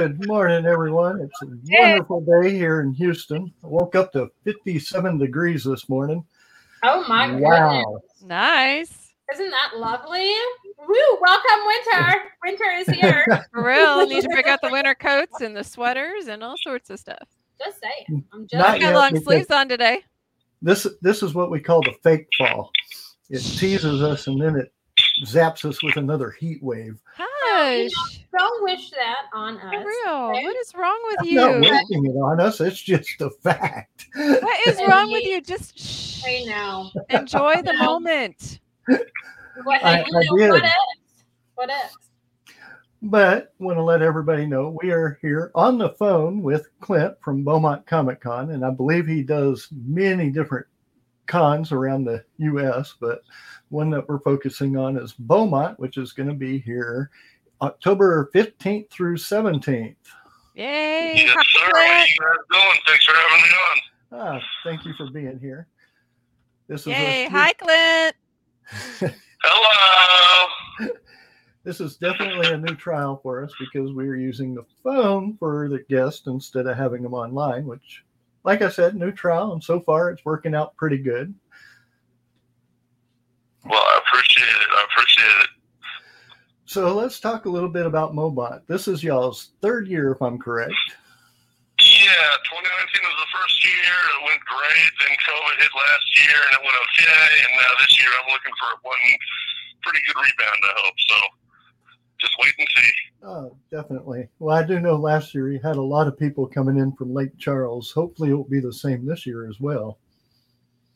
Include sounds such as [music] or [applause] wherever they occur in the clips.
Good morning, everyone. It's a wonderful day here in Houston. I woke up to 57 degrees this morning. Oh my Wow. goodness. Nice. Isn't that lovely? Woo! Welcome, winter. Winter is here. [laughs] For real. Need to break out the winter coats and the sweaters and all sorts of stuff. just saying. I'm just Not I saying. got long sleeves on today. This this is what we call the fake fall. It teases us and then it zaps us with another heat wave. Hush. Don't wish that on For us. real. okay? What is wrong with I'm not you? wishing it on us. It's just a fact. What is [laughs] wrong with you? Just shh. I know. enjoy the [laughs] No. moment. What, I- I did. what if? What if? But want to let everybody know we are here on the phone with Clint from Beaumont Comic Con, and I believe he does many different cons around the U.S. But one that we're focusing on is Beaumont, which is going to be here October 15th through 17th. Yay. Yes, sir. How Clint. you guys doing? Thanks for having me on. Ah, thank you for being here. This is Yay. a, Hi, Clint. [laughs] Hello. this is definitely a new trial for us because we are using the phone for the guest instead of having them online, which, like I said, new trial, and so far it's working out pretty good. Well, I appreciate it. I appreciate it. So let's talk a little bit about Mobot. This is y'all's third year, if I'm correct. Yeah, 2019 was the first year. It went great. Then COVID hit last year, and it went okay. And now this year, I'm looking for one pretty good rebound. I hope so. Just wait and see. Oh, definitely. Well, I do know last year you had a lot of people coming in from Lake Charles. Hopefully, it will be the same this year as well.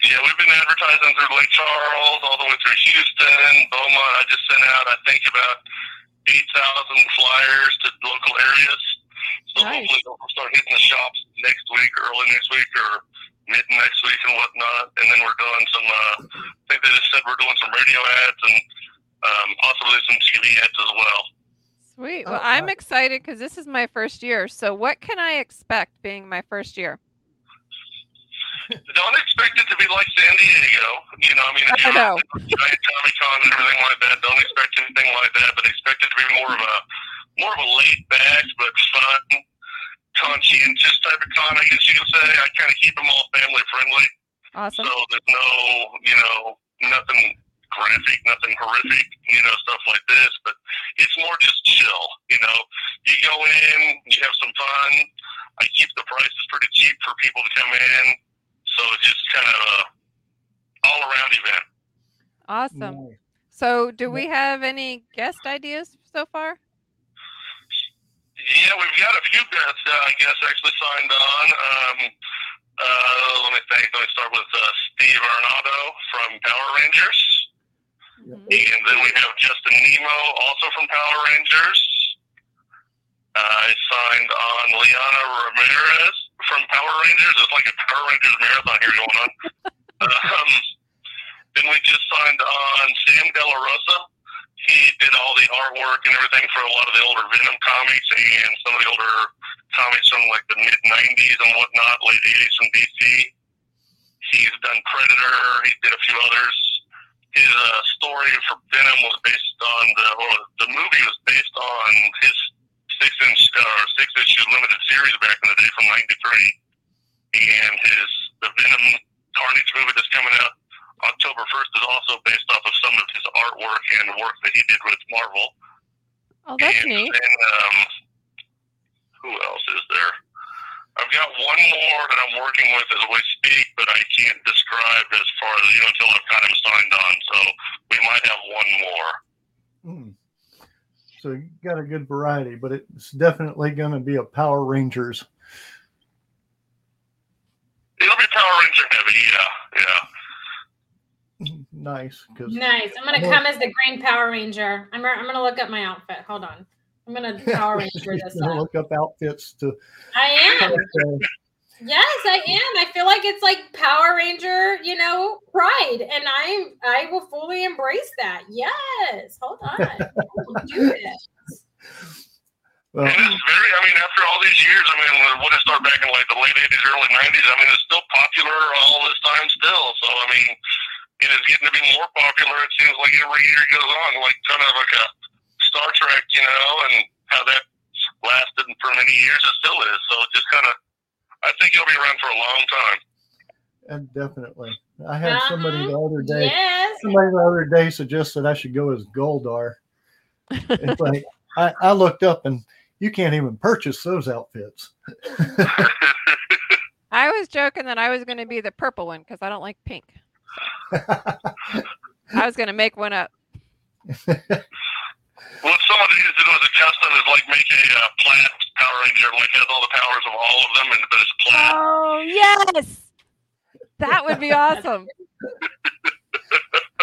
Yeah, we've been advertising through Lake Charles, all the way through Houston, Beaumont. I just sent out, I think, about 8,000 flyers to local areas. So Nice. hopefully they'll start hitting the shops next week, early next week, or mid next week and whatnot. And then we're doing some, uh, I think they just said we're doing some radio ads and um, possibly some TV ads as well. Sweet. Oh, Well, I'm excited because this is my first year. So, what can I expect being my first year? [laughs] Don't expect it to be like San Diego. You know, I mean, if I you're know. giant Comic Con and everything like that, don't expect anything like that. But expect it to be more of a more of a laid back but fun, conscientious type of con. I guess you could say. I kind of keep them all family friendly, Awesome. so there's no, you know, nothing graphic, nothing horrific, you know, stuff like this. But it's more just chill. You know, you go in, you have some fun. I keep the prices pretty cheap for people to come in, so it's just kind of a all around event. Awesome. Nice. So, do we have any guest ideas so far? Yeah, we've got a few guests, uh, I guess, actually signed on. Um, uh, let me think. Let me start with uh, Steve Arnado from Power Rangers. And then we have Justin Nimmo, also from Power Rangers. Uh, I signed on Liana Ramirez from Power Rangers. It's like a Power Rangers marathon here going on. [laughs] um, then we just signed on Sam De La Rosa. He did all the artwork and everything for a lot of the older Venom comics and some of the older comics from like the mid 90s and whatnot, late 80s from DC. He's done Predator. He did a few others his uh, story for Venom was based on the or the movie was based on his six inch or six issue limited series back in the day from '93, and his the Venom Carnage movie that's coming out October 1st is also based off of some of his artwork and work that he did with Marvel. Oh, that's and neat. then um, who else is there? I've got one more that I'm working with as we speak, but I can't describe as far as you know until I've got him signed on. So we might have one more. Mm. So you got a good variety, but it's definitely going to be a Power Rangers. It'll be Power Ranger heavy, yeah, yeah. Nice, because Nice. I'm gonna come as the Green Power Ranger. I'm, I'm gonna look up my outfit. Hold on. I'm gonna [laughs] Power Ranger this up. look up outfits to. I am. [laughs] uh, Yes, I am. I feel like it's like Power Ranger, you know, pride, and I'm I will fully embrace that. Yes. Hold on. [laughs] I will do this. Well, And it's very, I mean, after all these years, I mean, what did it start back in like the late 80s, early 90s? I mean, it's still popular all this time still. So, I mean, it is getting to be more popular. It seems like every year goes on, like kind of like a Star Trek, you know, and how that lasted for many years. It still is. So just kind of, I think it'll be around for a long time. And definitely. I had somebody Uh-huh. the other day. Yes. Somebody the other day suggested I should go as Goldar. It's [laughs] like I, I looked up and you can't even purchase those outfits. [laughs] I was joking that I was going to be the purple one because I don't like pink. [laughs] I was going to make one up. What someone needs to do as a custom is like make a uh, plant Power Ranger, like has all the powers of all of them, and but it's plant. Oh, yes. That would be awesome. [laughs] That's a good one.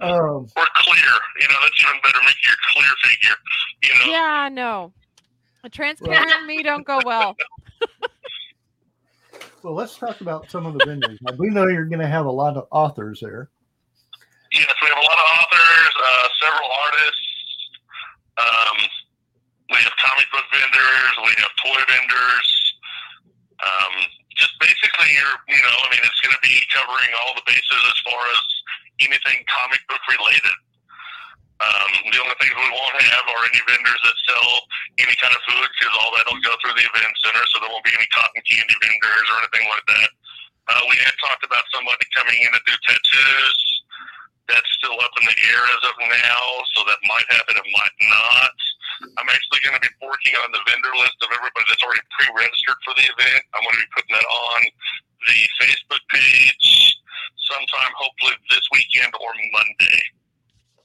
Um, Or clear, you know, that's even better. Make your clear figure, you know. Yeah, no. A transparent and me don't go well. [laughs] well, let's talk about some of the vendors. Now, we know you're going to have a lot of authors there. Yes, we have a lot of authors, uh, several artists. Um, we have comic book vendors. We have toy vendors. Um, just basically, your, you know, I mean, it's going to be covering all the bases as far as anything comic book related. Um, the only things we won't have are any vendors that sell any kind of food because all that'll go through the event center, so there won't be any cotton candy vendors or anything like that. Uh, we had talked about somebody coming in to do tattoos that's still up in the air as of now, so that might happen, it might not. I'm actually going to be working on the vendor list of everybody that's already pre-registered for the event. I'm going to be putting that on the Facebook page sometime, hopefully this weekend or Monday.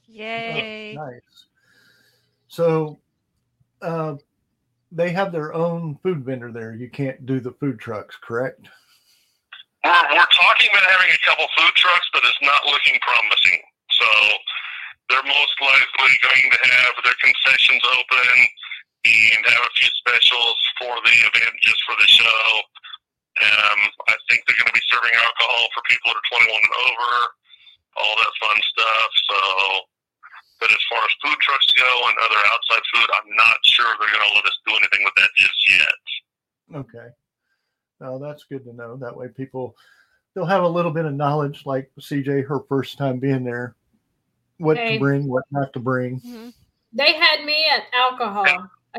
Yay. Nice. So uh, they have their own food vendor there. You can't do the food trucks, correct? We're, we're talking about having a couple food trucks, but it's not looking promising. So they're most likely going to have their concessions open and have a few specials for the event just for the show. Um, I think they're going to be serving alcohol for people that are 21 and over, all that fun stuff. So, but as far as food trucks go and other outside food, I'm not sure they're going to let us do anything with that just yet. Okay. Well, that's good to know. That way, people they'll have a little bit of knowledge, like CJ, her first time being there, what Hey. to bring, what not to bring. Mhm. They had me at alcohol.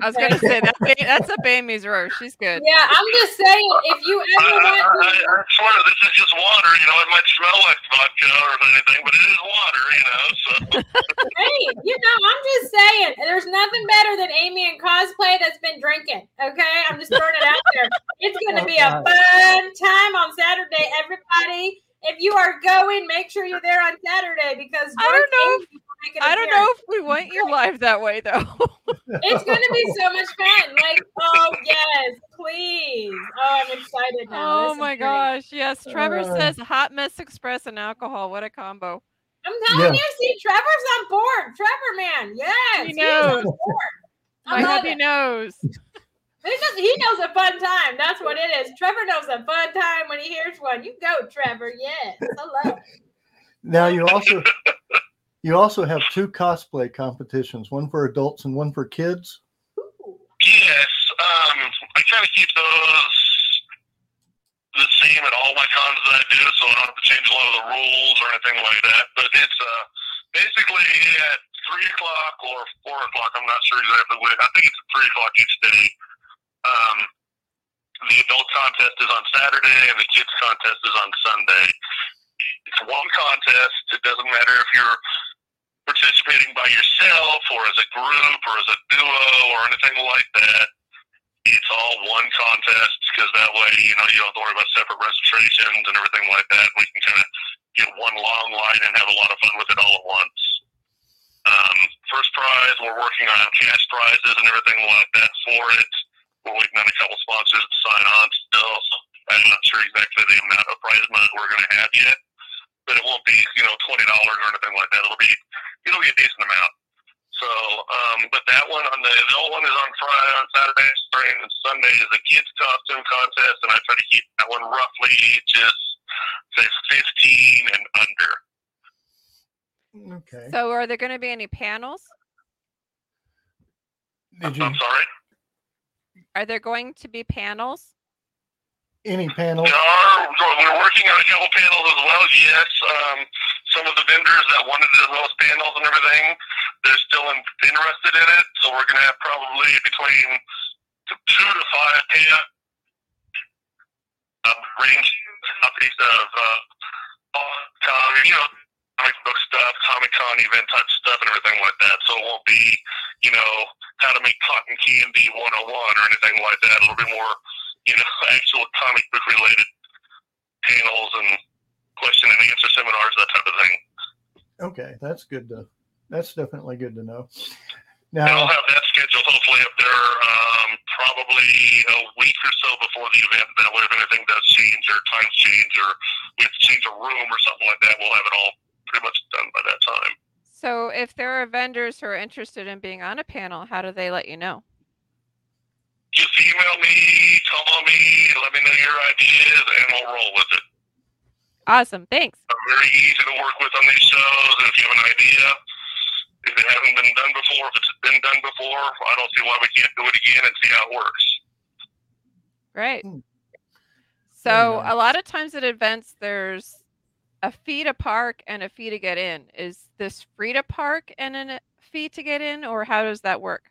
I was going to say that's, A- that's a Amy's roast. She's good. Yeah, I'm just saying, if you I, ever I, want I, I swear this is just water. You know, it might smell like vodka or anything, but it is water. You know, so [laughs] hey, you know, I'm just saying, there's nothing better than Amy and cosplay that's been drinking. Okay, I'm just throwing it out there. It's going to be a [laughs] fun time on Saturday, everybody. If you are going, make sure you're there on Saturday because I don't know Amy will make I don't know if we want your life that way, though. It's going to be [laughs] so much fun. Like, oh yes, please. Oh, I'm excited now. oh This is my great. gosh. Yes. Trevor Uh. says hot mess express and alcohol. What a combo. I'm telling Yeah. you, see, Trevor's on board. Trevor, man, yes, He he is on knows. board. My I love hubby it. knows. He knows, he knows a fun time. That's what it is. Trevor knows a fun time when he hears one. You go, Trevor. Yes, hello. Now you also you also have two cosplay competitions, one for adults and one for kids. yes, um, I try to keep those the same at all my cons that I do, so I don't have to change a lot of the rules or anything like that. But it's uh, basically at three o'clock or four o'clock. I'm not sure exactly when. I think it's at three o'clock each day. Um, the adult contest is on Saturday, and the kids contest is on Sunday. It's one contest. It doesn't matter if you're participating by yourself or as a group or as a duo or anything like that. It's all one contest because that way, you know, you don't have to worry about separate registrations and everything like that. We can kind of get one long line and have a lot of fun with it all at once. Um, first prize, we're working on cash prizes and everything like that for it. We're waiting on a couple sponsors to sign on still. So I'm not sure exactly the amount of prize money we're going to have yet, but it won't be, you know, twenty dollars or anything like that. It'll be, it'll be a decent amount. So, um, but that one on the adult one is on Friday, on Saturday, spring, and Sunday is a kids costume contest, and I try to keep that one roughly just say fifteen and under. Okay. So, are there going to be any panels? Did you I'm sorry. Are there going to be panels? any panels? We are. We're working on a couple panels as well. Yes, um, some of the vendors that wanted the most panels and everything, they're still in, interested in it. So we're going to have probably between two to five pan uh, range southeast of uh, uh, you know comic book stuff, Comic Con event type stuff, and everything like that. So it won't be you know how to make cotton candy 101 or anything like that. It'll be more you know [laughs] actual comic book related panels and question and answer seminars, that type of thing. Okay, that's good to. That's definitely good to know. And I'll have that scheduled hopefully up there um, probably a week or so before the event. That way, if anything does change or times change or we have to change a room or something like that, we'll have it all pretty much done by that time. So if there are vendors who are interested in being on a panel, how do they let you know? Just email me, call me, let me know your ideas, and we'll roll with it. Awesome. Thanks. I'm very easy to work with on these shows. If you have an idea, if it hasn't been done before, if it's been done before, I don't see why we can't do it again and see how it works. Great. Hmm. So nice. a lot of times at events, there's a fee to park and a fee to get in. Is this free to park and a fee to get in, or how does that work?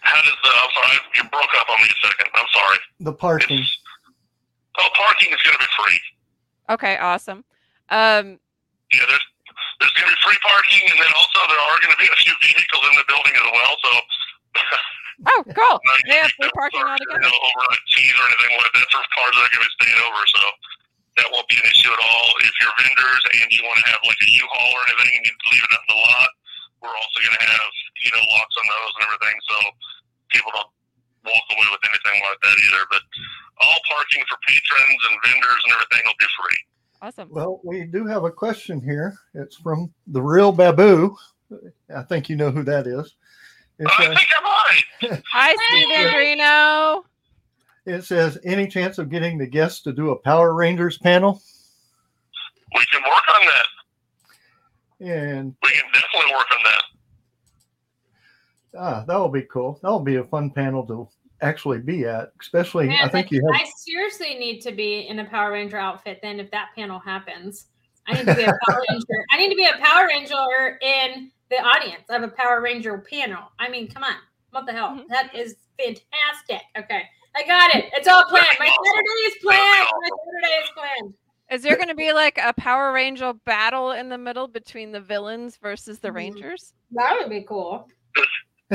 How does the, I'm sorry, you broke up on me a second. I'm sorry. the parking. It's, oh, parking is going to be free. Okay, awesome. Um, Yeah, there's there's going to be free parking, and then also there are going to be a few vehicles in the building as well. So [laughs] oh, cool. [laughs] not They free parking no altogether. you know, overnight fees or anything like that for cars that are going to be staying over. So that won't be an issue at all. If you're vendors and you want to have like a U-Haul or anything, and you leave it up in the lot, we're also going to have you know locks on those and everything, so people don't walk away with anything like that either. But all parking for patrons and vendors and everything will be free. Awesome. Well, we do have a question here. It's from the real Babu. I think you know who that is. It I says, think I might. [laughs] Hi, Steve Andrino. It says, any chance of getting the guests to do a Power Rangers panel? We can work on that. And We can definitely work on that. ah, that will be cool. That will be a fun panel to actually be at. Especially, Man, I think you have. I seriously need to be in a Power Ranger outfit then if that panel happens. I need to be a Power [laughs] Ranger. I need to be a Power Ranger in the audience of a Power Ranger panel. I mean, come on. What the hell? Mhm. That is fantastic. Okay. I got it. It's all planned. My [laughs] Saturday is planned. My Saturday is planned. Is there going to be like a Power Ranger battle in the middle between the villains versus the Mhm. Rangers? That would be cool. [laughs]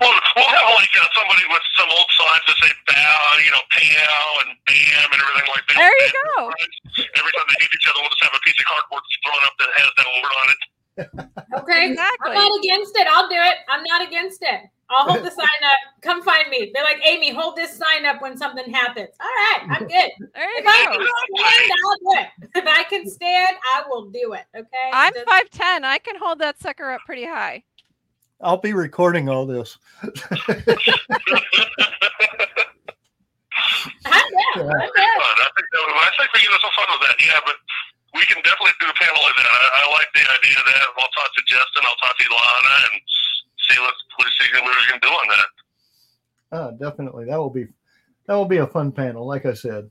Well, we'll have like uh, somebody with some old signs that say bow, you know, pow and bam and everything like that. There you And go. [laughs] Every time they hit each other, we'll just have a piece of cardboard thrown up that has that word on it. Okay. Exactly. I'm not against it. I'll do it. I'm not against it. I'll hold the sign up. Come find me. They're like, Amy, hold this sign up when something happens. All right, I'm good. There you If I can stand, I'll do it. If I can stand, I will do it. Okay. I'm Just- 5'10. I can hold that sucker up pretty high. I'll be recording all this. [laughs] I'm down. I'm down. fun. I think that, I think we can have some fun with that. Yeah, but we can definitely do a panel like that. I, I like the idea of that. I'll talk to Justin. I'll talk to Ilana and see what what see what we can do on that. Ah, definitely. That will be that will be a fun panel, like I said.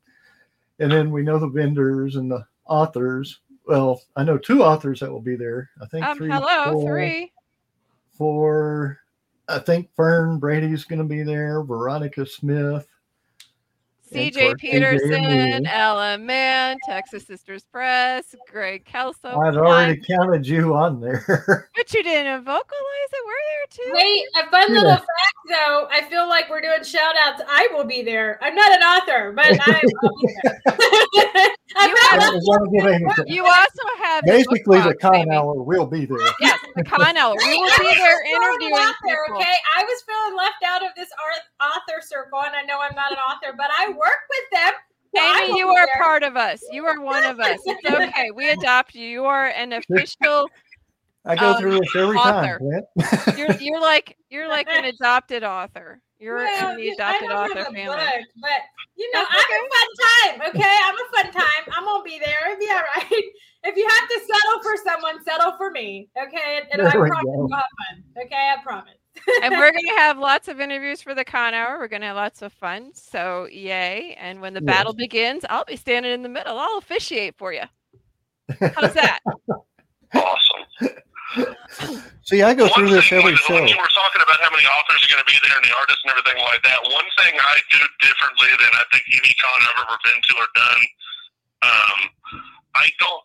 And then we know the vendors and the authors. Well, I know two authors that will be there. I think Um, three, hello, four, three. four. I think Fern Brady's going to be there. Veronica Smith. And CJ Peterson, and. Ella Mann, Texas Sisters Press, Greg Kelso. I'd already on. counted you on there. [laughs] But you didn't vocalize it. We're there too. Wait, a fun Yeah. little fact though. I feel like we're doing shout outs. I will be there. I'm not an author, but I will be there. [laughs] You have- I wasn't giving anything. You also have Basically, the box, con baby. hour will be there. Yes, the [laughs] con hour. We will be there interviewing out there, okay? I was feeling left out of this author circle, and I know I'm not an author, but I work with them. so Amy, you are there. part of us. You are one of us. It's okay. We adopt you. You are an [laughs] official. I go Um, through this every author. time, Clint. [laughs] You're you're like you're like an [laughs] adopted author. You're Well, in the adopted I don't author family. book, but you know, That's I'm a fun time. Okay, I'm a fun time. I'm gonna be there. It'll be all right. [laughs] If you have to settle for someone, settle for me. Okay, and, and I There we promise go. you'll have fun. Okay, I promise. and we're gonna have lots of interviews for the con hour. We're gonna have lots of fun. So yay! And when the Yes. battle begins, I'll be standing in the middle. I'll officiate for you. How's that? awesome. See, I go One through this thing every was show. When were talking about how many authors are going to be there and the artists and everything like that, one thing I do differently than I think any con I've ever been to or done, um, I don't,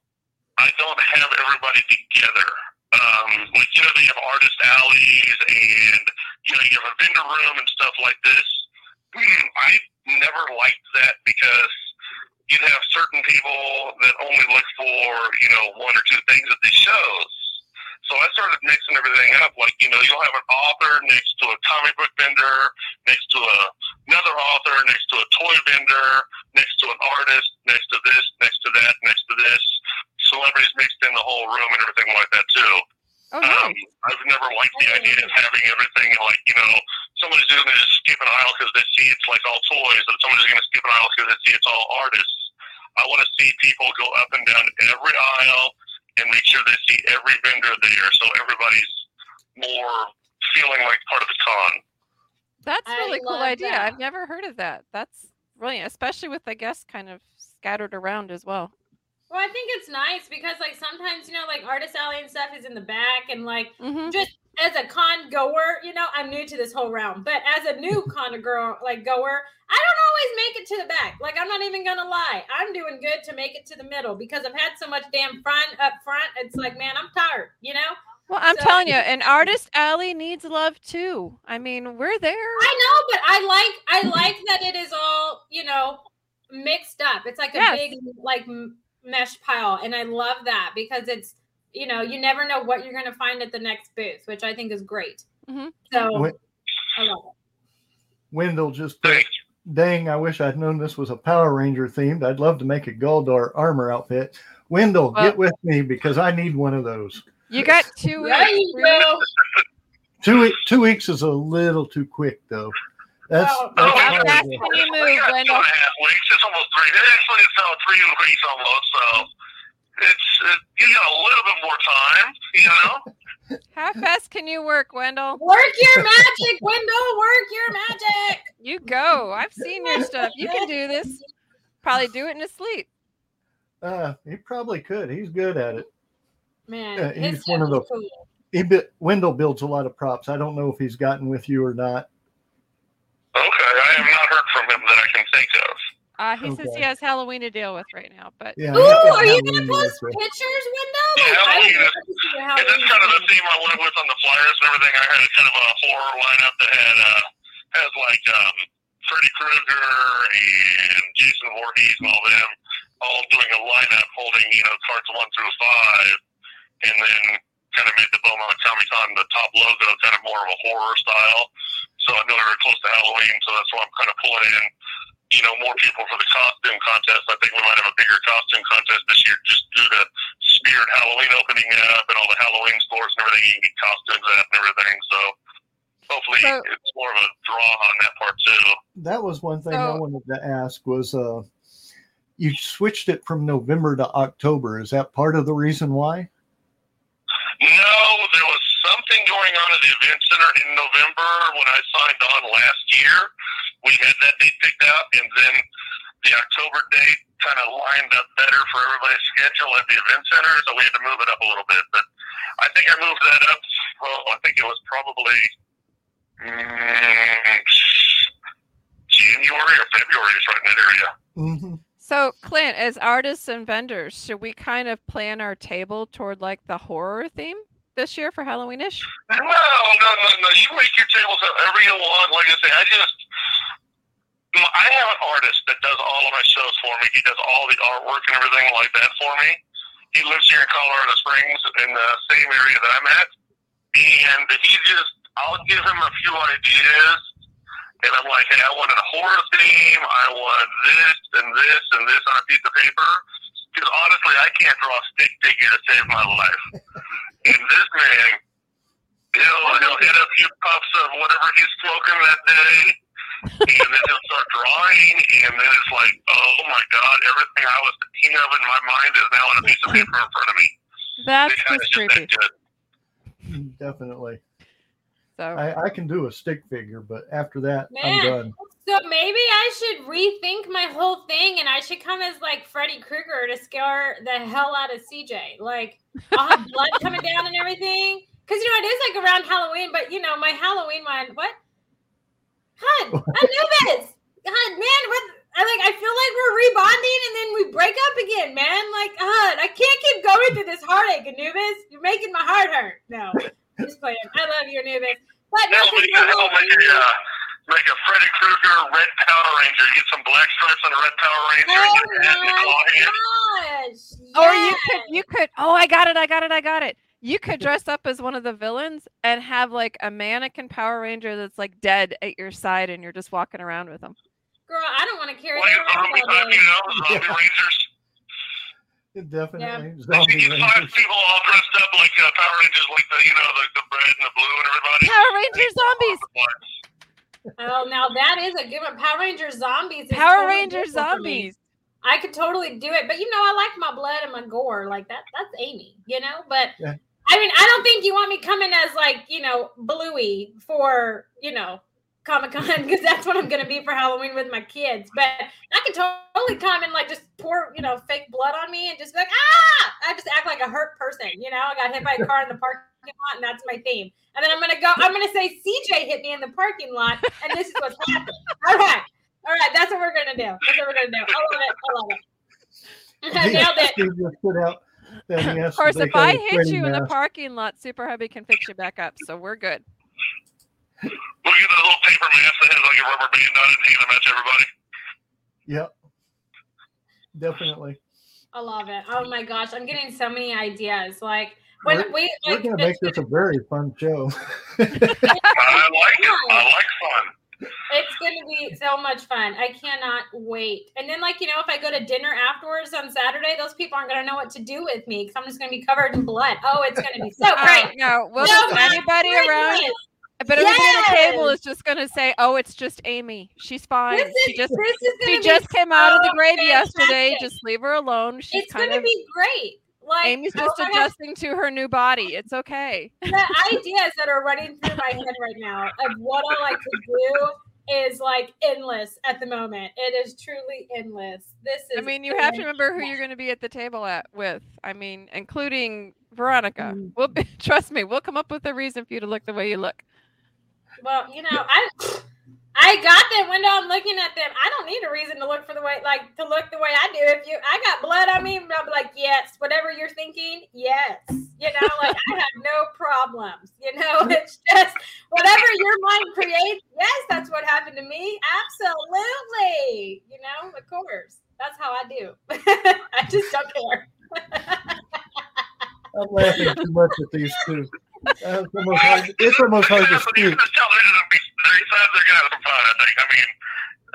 I don't have everybody together. Um, like you know, they have artist alleys and you know you have a vendor room and stuff like this. Hmm, I never liked that because you'd have certain people that only look for you know one or two things at these shows. So I started mixing everything up. Like, you know, you'll have an author next to a comic book vendor, next to a, another author, next to a toy vendor, next to an artist, next to this, next to that, next to this. Celebrities mixed in the whole room and everything like that, too. Oh, Um. I've never liked the idea of having everything like, you know, somebody's going to just skip an aisle because they see it's like all toys, and somebody's going to skip an aisle because they see it's all artists. I want to see people go up and down every aisle and make sure they see every vendor there so everybody's more feeling like part of the con. That's a I really cool idea. that. I've never heard of that. That's brilliant, especially with the guests kind of scattered around as well. Well, I think it's nice because like sometimes you know like artist alley and stuff is in the back and like hmm just as a con goer, you know, I'm new to this whole realm, but as a new [laughs] con girl, like goer, I don't always make it to the back. Like I'm not even gonna lie, I'm doing good to make it to the middle because I've had so much damn fun up front. It's like, man, I'm tired, you know. Well, I'm So- telling you, an artist alley needs love too. I mean, we're there. I know, but I like I like that it is all you know mixed up. It's like a Yes. big like mesh pile, and I love that because it's you know you never know what you're gonna find at the next booth, which I think is great. Mhm. So Wait. I love it. Wendell just put, dang, I wish I'd known this was a Power Ranger themed. I'd love to make a Goldar armor outfit. Wendell, Well- get with me because I need one of those. You got two There weeks. you go. Two two weeks is a little too quick though. That's, Oh, that's oh, How horrible. fast can you We move, Wendell? and a half weeks. It's almost three. Actually, it's uh, three weeks almost. So it's it, you got a little bit more time. You know. [laughs] How fast can you work, Wendell? Work your magic, Wendell. Work your magic. You go. I've seen your stuff. You can do this. Probably do it in his sleep. Uh, he probably could. He's good at it. Man, Yeah, he's one of the- cool. He Wendell builds a lot of props. I don't know if he's gotten with you or not. Okay, I have not heard from him that I can think of. Uh, he says he has Halloween to deal with right now, but Yeah. Ooh, he's got are you gonna post pictures, Wendell? Yeah, Like, Halloween would is- love to see your And that's kind of the theme I went with on the flyers and everything. I had a kind of a horror lineup that had uh has like um Freddy Krueger and Jason Voorhees and all them all doing a lineup holding, you know, cards one through five and then kind of made the Beaumont Comic Con the top logo kind of more of a horror style. So I know we were close to Halloween, so that's why I'm kind of pulling in, you know, more people for the costume contest. I think we might have a bigger costume contest this year just due to Spirit Halloween opening up and all the Halloween stores and everything you can get costumes at and everything. So hopefully So- it's more of a draw on that part too. That was one thing I wanted to ask was uh you switched it from November to October. Is that part of the reason why? No, there was something going on at the event center in November when I signed on last year. We had that date picked out, and then the October date kind of lined up better for everybody's schedule at the event center, so we had to move it up a little bit. But I think I moved that up. Well, I think it was probably mm, January or February, is right in that area. Mm-hmm. So, Clint, as artists and vendors, should we kind of plan our table toward like the horror theme this year for Halloweenish? No, no, no, no. You make your tables however you want. Like I say, I just, I have an artist that does all of my shows for me. He does all the artwork and everything like that for me. He lives here in Colorado Springs in the same area that I'm at. And he just, I'll give him a few ideas. And I'm like, hey, I want a horror theme. I want this and this and this on a piece of paper. Because honestly, I can't draw a stick figure to save my life. [laughs] and this man, he'll, he'll hit a few puffs of whatever he's smoking that day. and then he'll start drawing, and then it's like, oh my god, everything I was thinking of in my mind is now on a piece of paper in front of me. That's The guy just is creepy. that. Definitely. So, I, I can do a stick figure, but after that, Man. I'm done. So maybe I should rethink my whole thing and I should come as like Freddy Krueger to scare the hell out of CJ. Like I'll have [laughs] blood coming down and everything. Cause you know it is like around Halloween, but you know, my Halloween one, what? God, [laughs] Anubis! God, man, what I like I feel like we're rebonding and then we break up again, man. Like, God, I can't keep going through this heartache, Anubis. You're making my heart hurt. No. [laughs] Just playing. I love you, Anubis. But no, That'll make, a, make, a, uh, make a Freddy Krueger red Power Ranger. Get some black stripes on a red Power Ranger. Oh and get a hat and a claw hand. my gosh. Or you could you could oh I got it, I got it, I got it. You could dress up as one of the villains and have like a mannequin Power Ranger that's like dead at your side and you're just walking around with them. Girl, I don't want to carry Like a that zombie all type, day. you know, zombie Yeah. Rangers. Definitely. You Zombie get five people all dressed up like uh, Power Rangers, like the, you know, the, the red and the blue and everybody. Power Ranger zombies. Oh, now that is a good one. Power Ranger zombies. Power totally Ranger different for me. zombies. I could totally do it, but you know, I like my blood and my gore. Like that. That's Amy. You know, but Yeah. I mean, I don't think you want me coming as like you know Bluey for you know Comic Con because that's what I'm going to be for Halloween with my kids. But I could totally come and like just pour you know fake blood on me and just be like ah, I just act like a hurt person. You know, I got hit by a car in the parking lot and that's my theme. And then I'm gonna go. I'm gonna say CJ hit me in the parking lot, and this is what's happening. All right, all right. That's what we're gonna do. That's what we're gonna do. I love it. I love it. [laughs] Nailed it. Put out that he has Of course, if make out I a hit Freddy you in the parking lot, Super Hubby can fix you back up. So we're good. We'll get a little paper mask that has like a rubber band on it and hand them out everybody. Yep. Definitely. I love it. Oh my gosh, I'm getting so many ideas. Like when We're- we We're gonna make this a very fun show. [laughs] I like it. I like fun. it's gonna be so much fun. I cannot wait. And then like you know, if I go to dinner afterwards on Saturday, those people aren't gonna know what to do with me because I'm just gonna be covered in blood. Oh, it's gonna be so Oh, great. no, we'll So just anybody around, goodness. But everybody at the table is just gonna say, "Oh, it's just Amy. She's fine. This She just is she just came out of the so grave yesterday. Just leave her alone. She's It's gonna be great. Like Amy's oh just gosh, adjusting to her new body. It's okay. the ideas that are running through my head right now of what I like to do is like endless at the moment. It is truly endless. This is I mean, you have to remember who you're going to be at the table at with. I mean, including Veronica. Mm. We'll be, [laughs] trust me. We'll come up with a reason for you to look the way you look. Well, you know, I I got that window. I'm looking at them. I don't need a reason to look for the way, like to look the way I do. If you, I got blood on me, I'll be like, yes, whatever you're thinking, yes. You know, like I have no problems. You know, [laughs] it's just whatever your mind creates. Yes, that's what happened to me. Absolutely. You know, of course. That's how I do. [laughs] I just don't care. I'm laughing too much at these two. It's almost hard, it's almost hard to You speak. can just tell they're gonna be they're excited. They're gonna have some fun. I think. I mean,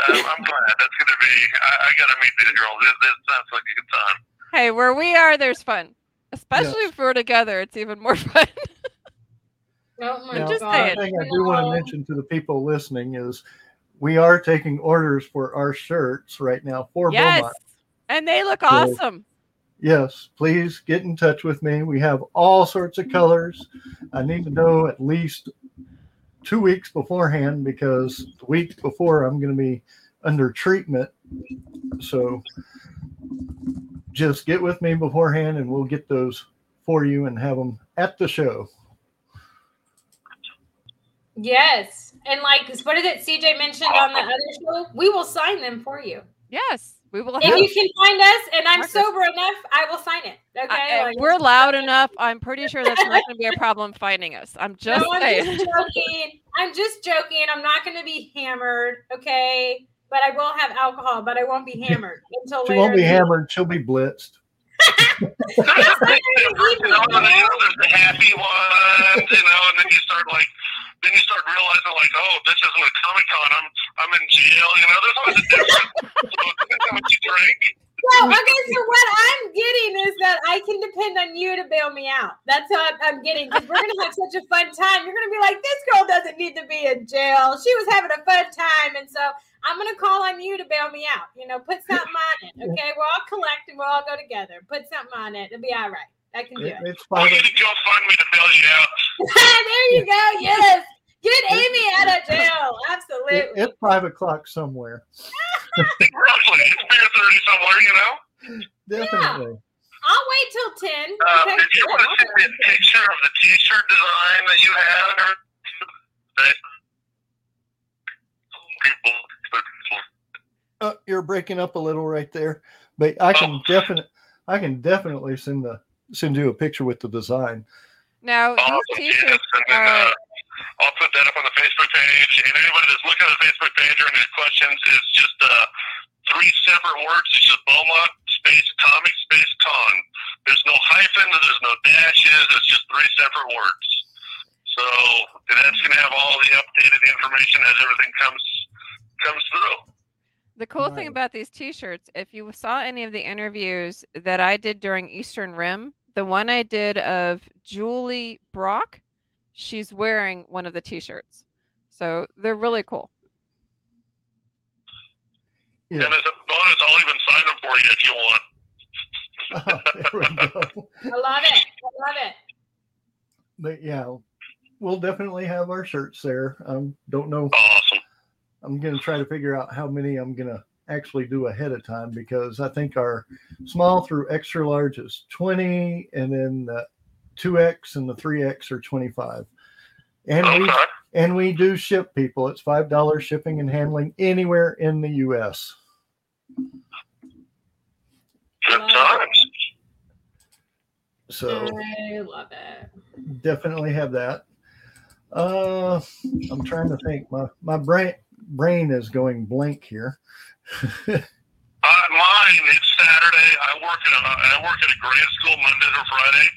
um, I'm glad. That's gonna be. I, I gotta meet these girls. This, this sounds like a good time. Hey, where we are, there's fun. Especially if we're together, it's even more [laughs] fun. Oh my Now, just God. one thing I do want to mention to the people listening is we are taking orders for our shirts right now for yes. Beaumont. And they look awesome. Yes, please get in touch with me. We have all sorts of colors. I need to know at least two weeks beforehand because the week before I'm going to be under treatment. So just get with me beforehand and we'll get those for you and have them at the show. Yes. And like, what is it CJ mentioned on the other show? We will sign them for you. Yes. We will If you can find us and I'm Marcus. sober enough, I will sign it. Okay. I- I- Like, we're loud enough. I'm pretty sure that's not going to be a problem finding us. I'm just no, I'm just joking. I'm just joking. I'm not going to be hammered. Okay. But I will have alcohol, but I won't be hammered until She later. won't be hammered. She'll be blitzed. [laughs] you know, and then the happy ones, you know, and then you start like, then you start realizing like, oh, this isn't a Comic Con. I'm I'm in jail. You know, there's always a difference. [laughs] so it depends how much you drink. No, okay. So what I'm getting is that I can depend on you to bail me out. That's what I'm getting because we're gonna have such a fun time. You're gonna be like, this girl doesn't need to be in jail. She was having a fun time, and so I'm gonna call on you to bail me out. You know, put something on it. [laughs] Okay, we'll all collect and we'll all go together. Put something on it. It'll be all right. I can do It, it. it's We'll fine. get a GoFundMe to bail you out. [laughs] there you go. Yes. Get Amy out of jail. Absolutely. Absolutely. it's five o'clock somewhere. Roughly, it's beer thirty somewhere, you know. Definitely. I'll wait till 10. Uh, did you want to send me a picture of the t shirt design that you had? Or- uh, you're breaking up a little right there, but I can Oh. definitely, I can definitely send the send you a picture with the design. Now Awesome, these t-shirts and then are uh, I'll put that up on the Facebook page. And anybody that's looking at the Facebook page or any questions, it's just uh, three separate words. It's just Beaumont space comic space con. There's no hyphen. There's no dashes. It's just three separate words. So that's going to have all the updated information as everything comes comes through. The cool thing about these t-shirts, if you saw any of the interviews that I did during Eastern Rim, the one I did of Julie Brock, she's wearing one of the t-shirts. So they're really cool. Yeah, And as a bonus, I'll even sign them for you if you want. [laughs] there. I love it. I love it. But yeah, we'll definitely have our shirts there. Um, don't know. Awesome. I'm gonna try to figure out how many I'm gonna actually do ahead of time because I think our small through extra large is 20, and then the 2x and the 3x are 25. And we and we do ship people. It's five dollars shipping and handling anywhere in the U.S. Good. So I love it. definitely have that. Uh, I'm trying to think. My my brain brain is going blank here. [laughs] Uh, mine, it's Saturday. I work at a I work at a grade school Monday to Friday.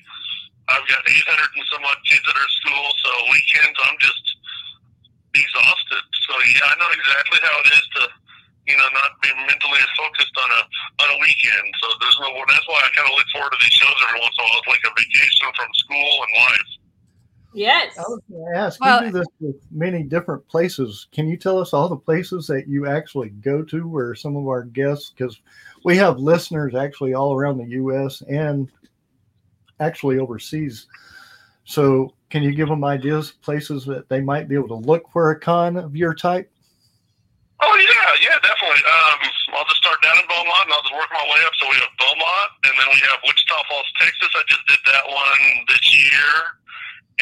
I've got 800 and some odd kids at our school, so weekends I'm just exhausted. So yeah, I know exactly how it is to, you know, not be mentally focused on a on a weekend. So there's no. That's why I kind of look forward to these shows every once in a while. It's like a vacation from school and life. Yes. I was going to ask. Well- you do this with many different places. Can you tell us all the places that you actually go to, where some of our guests, because we have listeners actually all around the U.S. and actually overseas. So, can you give them ideas, places that they might be able to look for a con of your type? Oh yeah, yeah, definitely. Um, I'll just start down in Beaumont, and I'll just work my way up. So we have Beaumont, and then we have Wichita Falls, Texas. I just did that one this year,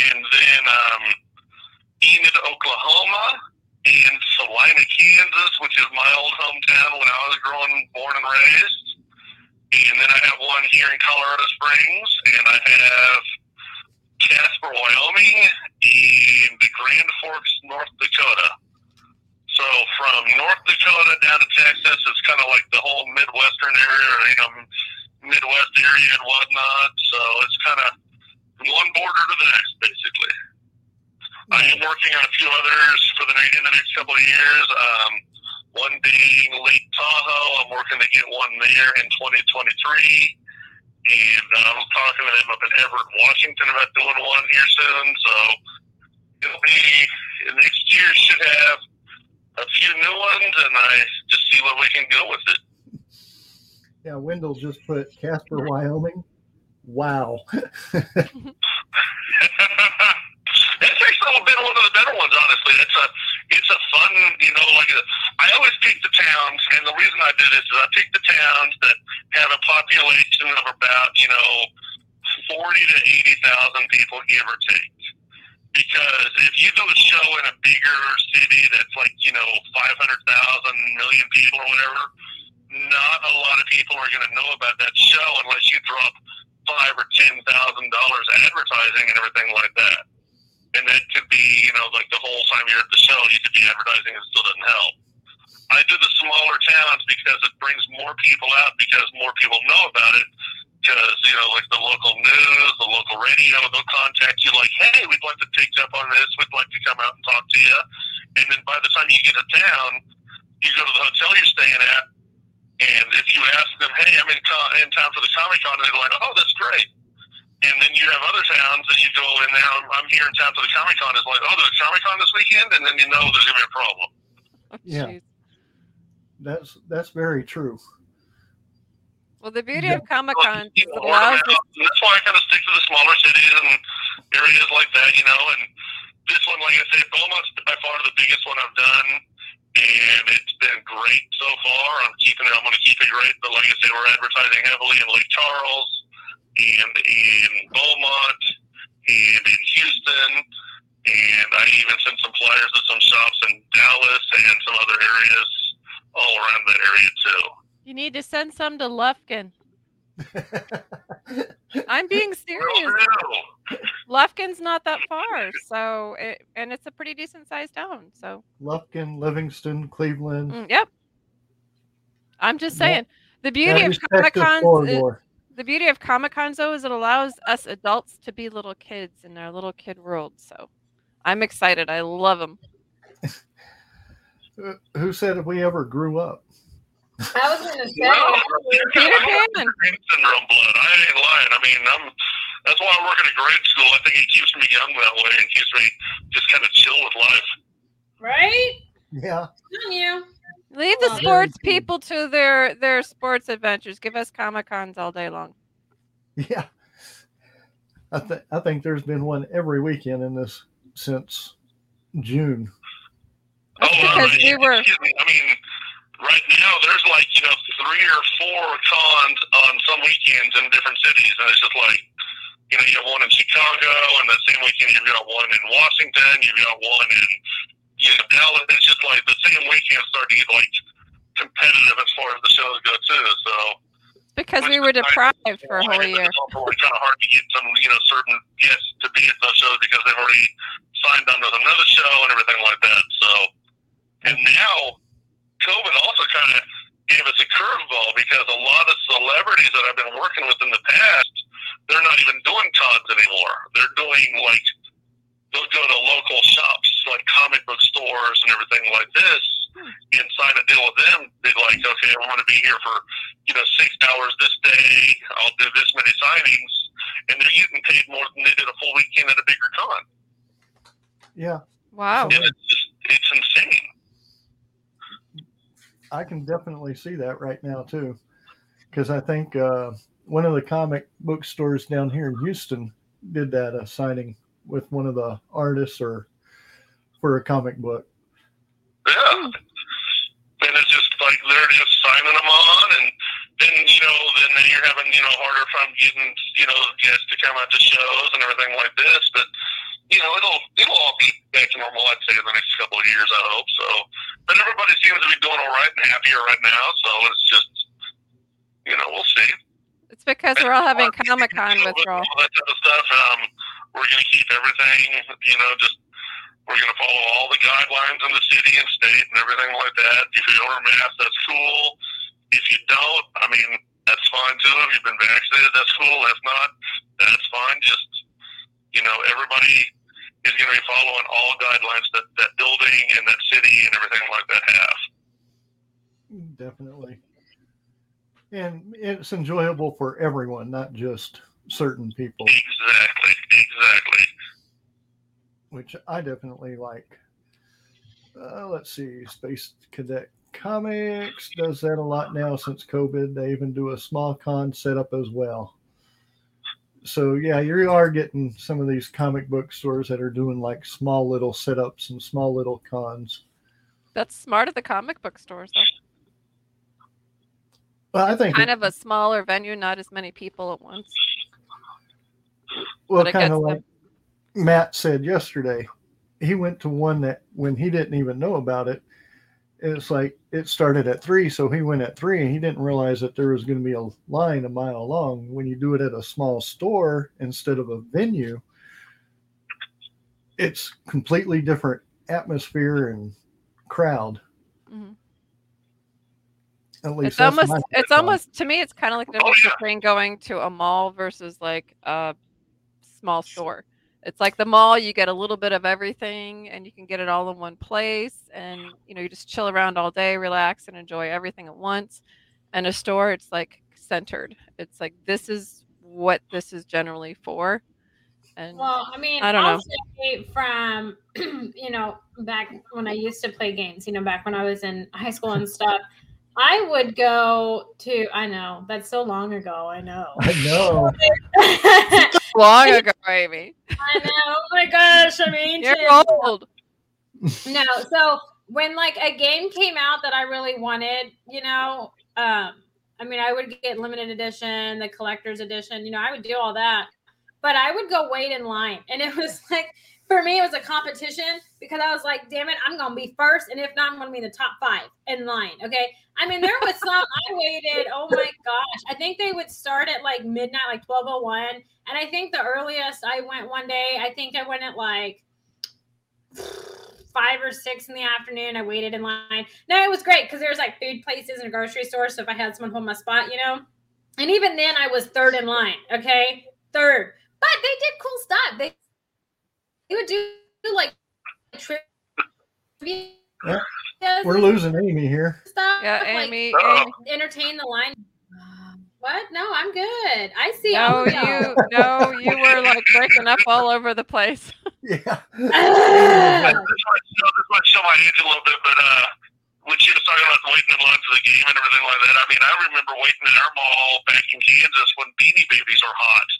and then um, Enid, Oklahoma, and Salina, Kansas, which is my old hometown when I was growing, born and raised. And then I have one here in Colorado Springs, and I have Casper, Wyoming, and the Grand Forks, North Dakota. So from North Dakota down to Texas, it's kind of like the whole Midwestern area, or, you know, Midwest area and whatnot. So it's kind of from one border to the next, basically. I am working on a few others for the in the next couple of years. Um, one being Lake Tahoe. I'm working to get one there in 2023. And uh, I'm talking to them up in Everett, Washington about doing one here soon. So it'll be next year should have a few new ones, and I just see what we can go with it. Yeah, Wendell just put Casper, Wyoming. Wow. [laughs] [laughs] That's actually been one of the better ones, honestly. It's a it's a fun, you know, like a, I always pick the towns, and the reason I do this is I pick the towns that have a population of about you know forty to eighty thousand people, give or take. Because if you do a show in a bigger city that's like you know five hundred thousand million people or whatever, not a lot of people are going to know about that show unless you drop five or ten thousand dollars advertising and everything like that. And that could be, you know, like the whole time you're at the show, you could be advertising and it still doesn't help. I do the smaller towns because it brings more people out because more people know about it. Because, you know, like the local news, the local radio, they'll contact you like, hey, we'd like to take up on this. We'd like to come out and talk to you. And then by the time you get to town, you go to the hotel you're staying at, and if you ask them, hey, I'm in, co- in town for the Comic Con, they're like, oh, that's great. And then you have other towns that you go in there, I'm, I'm here in town for the Comic Con. It's like, oh, there's a Comic Con this weekend? And then you know there's going to be a problem. Oh, yeah. That's that's very true. Well, the beauty Yeah. of Comic Con is You it allows that's why I kind of stick to the smaller cities and areas like that, you know. And this one, like I say, Beaumont's by far the biggest one I've done. And it's been great so far. I'm keeping it. I'm going to keep it great. But like I say, we're advertising heavily in Lake Charles and in Beaumont and in Houston. And I even sent some flyers to some shops in Dallas and some other areas all around that area too. You need to send some to Lufkin. [laughs] I'm being serious. Will do. Lufkin's not that far, so it, and it's a pretty decent sized town. So Lufkin, Livingston, Cleveland. mm, yep. I'm just Yeah. saying the beauty That of Comic respective Cons. Corridor. the beauty of Comic Cons though is it allows us adults to be little kids in our little kid world. So I'm excited. I love them. Uh, Who said if we ever grew up? I was gonna [laughs] say. Well, [laughs] Peter I'm Pan. Syndrome blood. I ain't lying. I mean, I'm. That's why I work at a grade school. I think it keeps me young that way and keeps me just kind of chill with life. right? Yeah. On you. Leave the Oh, sports people to their their sports adventures. Give us Comic Cons all day long. [laughs] Yeah. I, th- I think there's been one every weekend in this since June. Oh, That's wow, because we were excuse me. I mean, right now there's like you know three or four cons on some weekends in different cities, and it's just like you know you have one in Chicago, and the same weekend you've got one in Washington, you've got one in you know Dallas. It's just like the same weekend starting to get like competitive as far as the shows go too. So. because we were deprived for a whole It's year. also like kind of hard to get some, you know, certain guests to be at those shows because they've already signed on with another show and everything like that. So, and now COVID also kind of gave us a curveball because a lot of celebrities that I've been working with in the past, they're not even doing cons anymore. They're doing like they'll go to local shops like comic book stores and everything like this and sign a deal with them. They'd like, okay, I want to be here for you know six hours this day. I'll do this many signings, and they're getting paid more than they did a full weekend at a bigger con. Yeah. Wow. And it's just it's insane. I can definitely see that right now too, because I think uh, one of the comic book stores down here in Houston did that a signing with one of the artists or for a comic book. Yeah. And it's just like they're just signing them on, and then you know, then you're having you know harder time getting you know guests to come out to shows and everything like this. But you know, it'll it'll all be back to normal. I'd say in the next couple of years. I hope so. But everybody seems to be doing all right and happier right now. So it's just you know, we'll see. It's because we're all having Comic Con [laughs] All that type of stuff. Um, we're going to keep everything, you know, just we're going to follow all the guidelines in the city and state and everything like that. If you don't wear a mask, that's cool. If you don't, I mean, that's fine too. If you've been vaccinated, that's cool. If not, that's fine. Just, you know, everybody is going to be following all guidelines that that building and that city and everything like that have. Definitely. And it's enjoyable for everyone, not just certain people, Exactly. Exactly. Which I definitely like. Uh, let's see, Space Cadet Comics does that a lot now since COVID. They even do a small con setup as well. So yeah, you are getting some of these comic book stores that are doing like small little setups and small little cons. That's smart of the comic book stores. Though. Well, I think Kind of a smaller venue, not as many people at once. well, kind of like Matt said yesterday. He went to one that when he didn't even know about it, it's like it started at three, so he went at three, and he didn't realize that there was going to be a line a mile long. When you do it at a small store instead of a venue, it's completely different atmosphere and crowd. Mhm. At least It's that's almost, my it's thought. almost to me, it's kind of like the difference yeah. between going to a mall versus like a small store. It's like the mall, you get a little bit of everything, and you can get it all in one place, and you know you just chill around all day, relax, and enjoy everything at once. And a store, it's like centered. It's like this is what this is generally for. And Well, I mean, I don't I'll know. say from [clears throat] you know back when I used to play games, you know, back when I was in high school and stuff, I would go to. I know that's so long ago. I know. [laughs] I know. [laughs] [laughs] long ago, Amy. I know. Oh my gosh, I'm ancient. You're old. No, so when like a game came out that I really wanted, you know, um, I mean, I would get limited edition, the collector's edition, you know, I would do all that, but I would go wait in line. And it was like, for me, it was a competition because I was like, damn it, I'm going to be first. And if not, I'm going to be in the top five in line. Okay. I mean, there was some, I waited, oh my gosh. I think they would start at like midnight, like 1201. And I think the earliest I went one day, I think I went at like five or six in the afternoon. I waited in line. No, it was great because there's like food places and a grocery store. So if I had someone hold my spot, you know, and even then I was third in line. Okay. Third. But they did cool stuff. They, they would do like trivia. Yeah. We're losing Amy here. Stuff, Yeah, like, Amy. Oh. Amy entertain the line. What? No, I'm good. I see. no, y'all. you no, you were like breaking up all over the place. [laughs] Yeah. Ugh. [laughs] This might, show, this might [laughs] show my age a little bit, but uh, when she was talking about waiting in line for the game and everything like that, I mean, I remember waiting in our mall back in Kansas when Beanie Babies were hot,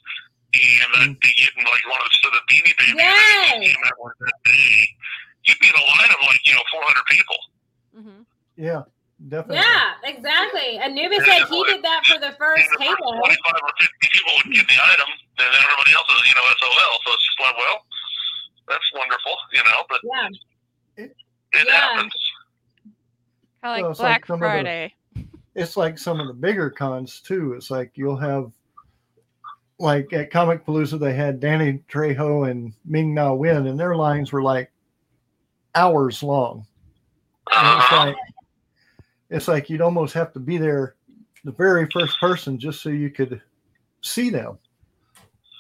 and I'd be getting like one of the, so the Beanie Babies Yes. that came out like that day. You'd be in a line of like you know 400 people. Mhm. Yeah. Definitely. Yeah, exactly. Anubis said he did that for the first And table. 25 or 50 people would get the item, and then everybody else is you know SOL. So it's just like, well, that's wonderful, you know, but Yeah. it Yeah. happens. Kind of like Well, it's like Black the- Friday. It's like some of the bigger cons too. It's like you'll have like at Comicpalooza they had Danny Trejo and Ming Na Wen and their lines were like hours long. And it's Uh-huh. like it's like you'd almost have to be there the very first person just so you could see them.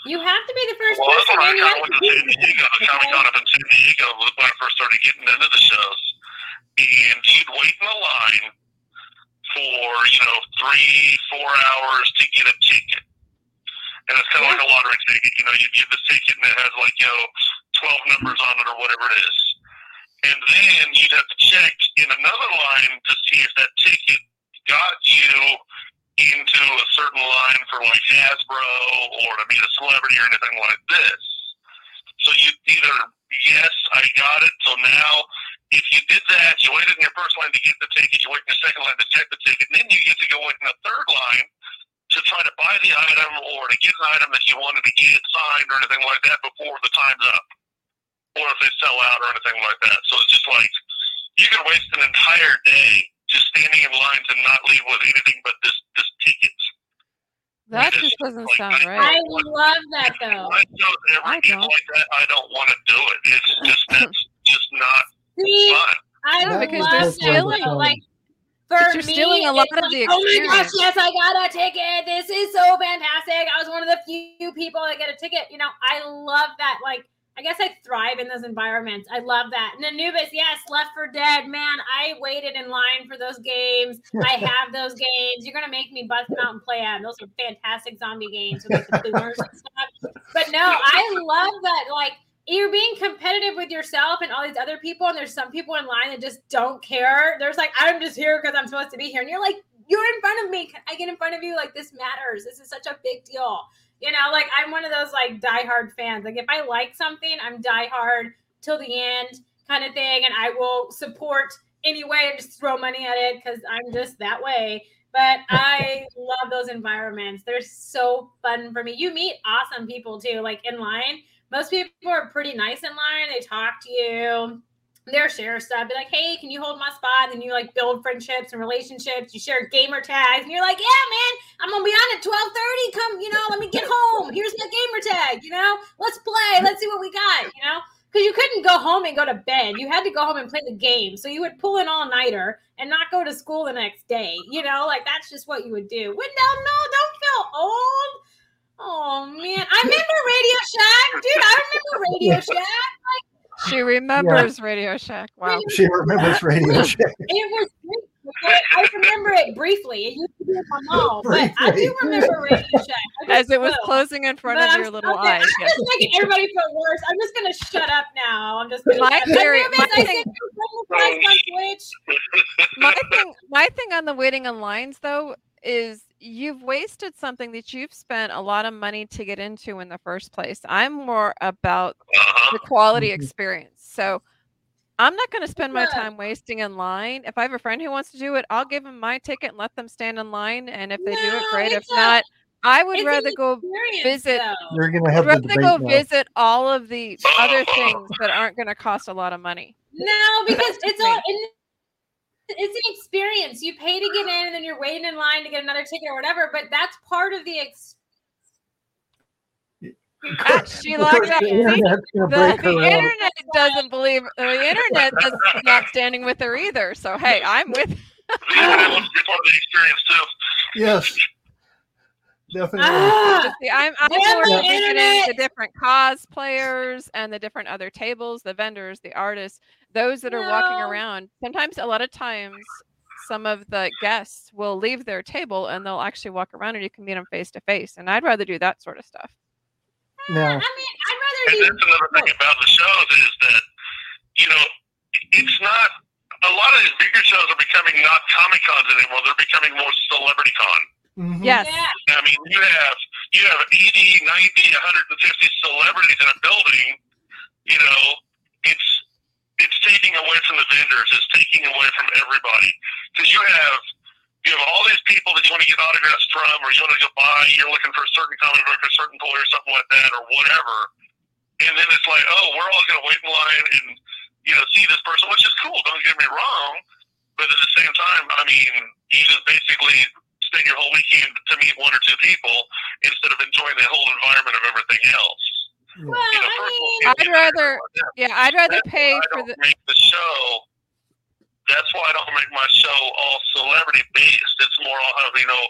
You have to be the first Well, that's person, when I and you kind have of went to San be Diego, the Comic Con up in San Diego was when I first started getting into the shows. And you'd wait in the line for, you know, three, four hours to get a ticket. And it's kind of like a lottery ticket. You know, you get the ticket and it has like, you know, 12 numbers on it or whatever it is. And then you'd have to check in another line to see if that ticket got you into a certain line for like Hasbro or to meet a celebrity or anything like this. So you either yes, I got it. So now, if you did that, you waited in your first line to get the ticket, you wait in your second line to check the ticket, and then you get to go in the third line to try to buy the item or to get an item that you wanted to get signed or anything like that before the time's up, or if they sell out or anything like that. So it's just like you could waste an entire day just standing in lines and not leave with anything but this this tickets. That just doesn't like, sound I right. I love that though. I tell every I don't. like that I don't want to do it. It's just that's [laughs] just not See, fun. I because love they're that. Like for But you're me, stealing a lot of the like, Oh my gosh! Yes, I got a ticket. This is so fantastic. I was one of the few people that get a ticket. You know, I love that. Like, I guess I thrive in those environments. I love that. And Anubis, yes, Left 4 Dead. Man, I waited in line for those games. I [laughs] have those games. You're gonna make me bust them out and play them. Those are fantastic zombie games with like the boomers and stuff. But no, I love that. Like you're being competitive with yourself and all these other people, and there's some people in line that just don't care. There's like, I'm just here because I'm supposed to be here, and you're like, you're in front of me. Can I get in front of you? Like this matters. This is such a big deal. You know, like I'm one of those like diehard fans. Like if I like something, I'm diehard till the end kind of thing, and I will support anyway and just throw money at it because I'm just that way. But [laughs] I love those environments. They're so fun for me. You meet awesome people too, like in line. Most people are pretty nice in line. They talk to you. They're share stuff. Be like, hey, can you hold my spot? And you like build friendships and relationships. You share gamer tags, and you're like, yeah, man, I'm gonna be on at 12:30. Come, you know, let me get home. Here's my gamer tag. You know, let's play. Let's see what we got. You know, because you couldn't go home and go to bed. You had to go home and play the game. So you would pull an all nighter and not go to school the next day. You know, like that's just what you would do. No, no, don't feel old. Oh man, I remember Radio Shack, dude. I remember Radio [laughs] Shack. Like, She remembers Radio Shack. Wow. She remembers Radio Shack. It was. great. I remember it briefly. It used to be in my mall, but I do remember Radio Shack. [laughs] As it was will. closing in front But of I'm your little okay, eyes. I'm yes. just making everybody feel worse. I'm just gonna shut up now. I'm just gonna My theory- my I thing- said you were playing on my thing my thing on the waiting in lines though is you've wasted something that you've spent a lot of money to get into in the first place i'm more about Uh-huh. the quality Mhm. experience so I'm not going to spend my time wasting in line. If I have a friend who wants to do it, I'll give them my ticket and let them stand in line. And if they do it, No, great. If a- not, I would rather go visit- though. You're going to have the rather debate go now. visit all of the other things that [laughs] aren't going to cost a lot of money. No, because That's it's all [laughs] in, it's an experience. You pay to get in, and then you're waiting in line to get another ticket or whatever. But that's part of the ex- Ah, [laughs] she likes that. The See, internet's going to The, the her out. internet doesn't believe the internet is not standing with her either. So hey, I'm with. The internet wants to be part of the experience too. Yes. Definitely. Ah, See, I'm, I'm more the in the different cosplayers and the different other tables, the vendors, the artists, those that are walking around. Sometimes, a lot of times, some of the guests will leave their table and they'll actually walk around and you can meet them face to face. And I'd rather do that sort of stuff. No. I mean, I'd rather And do. that's another thing about the shows is that, you know, it's not, a lot of these bigger shows are becoming not Comic Cons anymore. They're becoming more Celebrity Con. Mhm. Yes. Yeah, I mean, you have, you have 80, 90, 150 celebrities in a building, you know, it's, it's taking away from the vendors. It's taking away from everybody. Because you have, you have all these people that you want to get autographs from or you want to go buy, you're looking for a certain comic book or a certain toy or something like that or whatever. And then it's like, oh, we're all going to wait in line and, you know, see this person, which is cool. Don't get me wrong. But at the same time, I mean, you just basically spend your whole weekend to meet one or two people instead of enjoying the whole environment of everything else. Well, You know, I personal mean, I'd rather- yeah. Yeah, I'd rather That's pay why I for don't the. make the show. That's why I don't make my show all celebrity based. It's more I'll have you know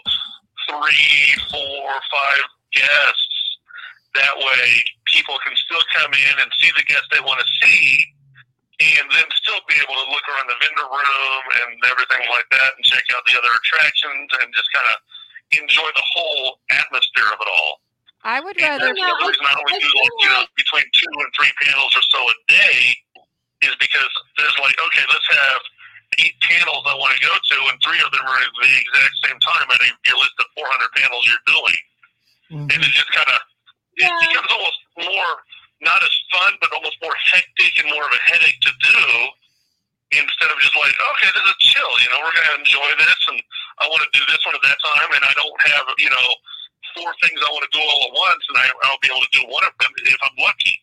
three, four, five guests. That way, people can still come in and see the guests they want to see, and then still be able to look around the vendor room and everything like that, and check out the other attractions, and just kind of enjoy the whole atmosphere of it all. I would And rather. that's No, the reason I only do like, you know, between two and three panels or so a day is because there's like, okay, let's have eight panels I want to go to, and three of them are at the exact same time at a, your list of 400 panels you're doing. Mhm. And it just kind of, it Yeah. becomes almost more, not as fun, but almost more hectic and more of a headache to do instead of just like, okay, this is chill, you know, we're going to enjoy this, and I want to do this one at that time, and I don't have, you know, four things I want to do all at once, and I, I'll be able to do one of them if I'm lucky.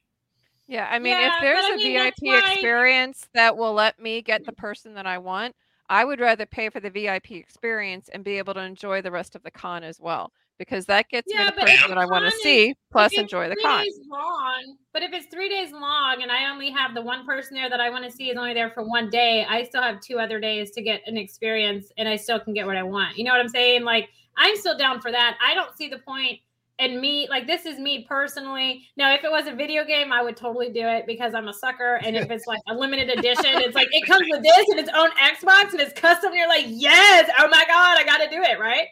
Yeah, I mean, Yeah, if there's I a mean, that's VIP why- experience that will let me get the person that I want, I would rather pay for the VIP experience and be able to enjoy the rest of the con as well, because that gets Yeah, me the person that I want to see, plus enjoy the con. Long, but if it's three days long and I only have the one person there that I want to see is only there for one day, I still have two other days to get an experience, and I still can get what I want. You know what I'm saying? Like I'm still down for that. I don't see the point. And me, like this is me personally. Now, if it was a video game, I would totally do it because I'm a sucker. And if it's like a limited edition, it's like it comes with this and its own Xbox and it's custom. And you're like, yes, oh my god, I got to do it, right?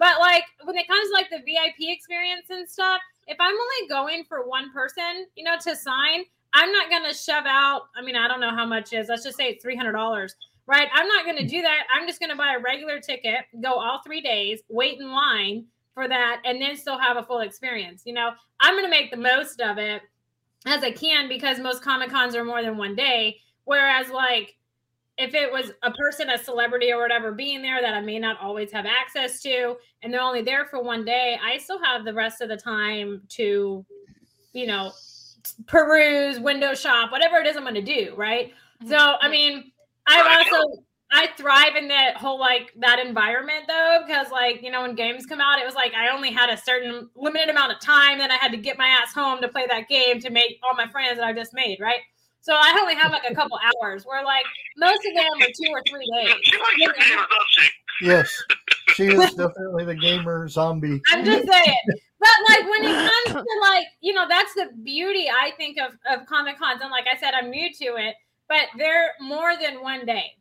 But like when it comes to like the VIP experience and stuff, if I'm only going for one person, you know, to sign, I'm not gonna shove out. I mean, I don't know how much is. Let's just say it's three hundred dollars, right? I'm not gonna do that. I'm just gonna buy a regular ticket, go all three days, wait in line for that, and then still have a full experience. You know, I'm gonna make the most of it as I can because most comic cons are more than one day. Whereas, like, if it was a person, a celebrity or whatever being there that I may not always have access to, and they're only there for one day, I still have the rest of the time to, you know, peruse, window shop, whatever it is I'm going to do. Right. So, mm-hmm. I mean, I've also, I thrive in that whole like that environment though, because like, you know, when games come out, it was like I only had a certain limited amount of time that I had to get my ass home to play that game to make all my friends that I just made. Right. So I only have like a couple hours where like most of them are two or three days. She likes your games, doesn't? Yes, she is [laughs] definitely the gamer zombie. I'm just saying. But like when it comes to like, you know, that's the beauty I think of of Comic Cons. And like I said, I'm new to it, but they're more than one day.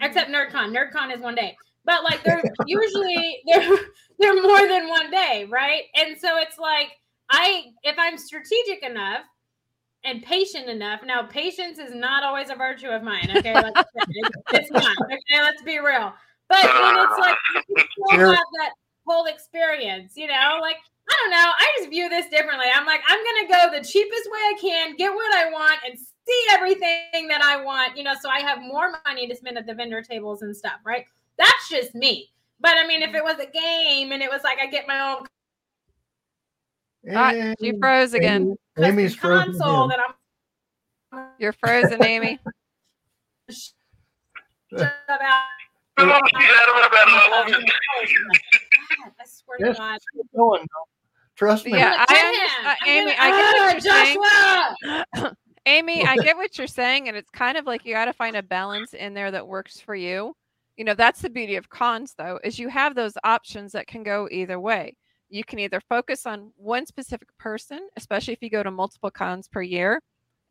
Except NerdCon. NerdCon is one day. But like they're usually [laughs] they're they're more than one day, right? And so it's like I if I'm strategic enough and patient enough. Now, patience is not always a virtue of mine. Okay, like, I it's, it's not. Okay, let's be real. But [laughs] when it's like you still have that whole experience, you know, like I don't know. I just view this differently. I'm like, I'm gonna go the cheapest way I can, get what I want, and see everything that I want, you know, so I have more money to spend at the vendor tables and stuff, right? That's just me. But I mean, if it was a game and it was like I get my own Ah, And she froze [laughs] again. Amy- Amy's console that I'm You're frozen, Amy. [laughs] shut out. You had him at about eleven. God, I swear to God. Going. Trust me. Yeah, I'm I gonna understand- uh, Amy, I get what Ah, you're saying. Joshua! [laughs] Amy, I get what you're saying, and it's kind of like you got to find a balance in there that works for you. You know, that's the beauty of cons, though, is you have those options that can go either way. You can either focus on one specific person, especially if you go to multiple cons per year,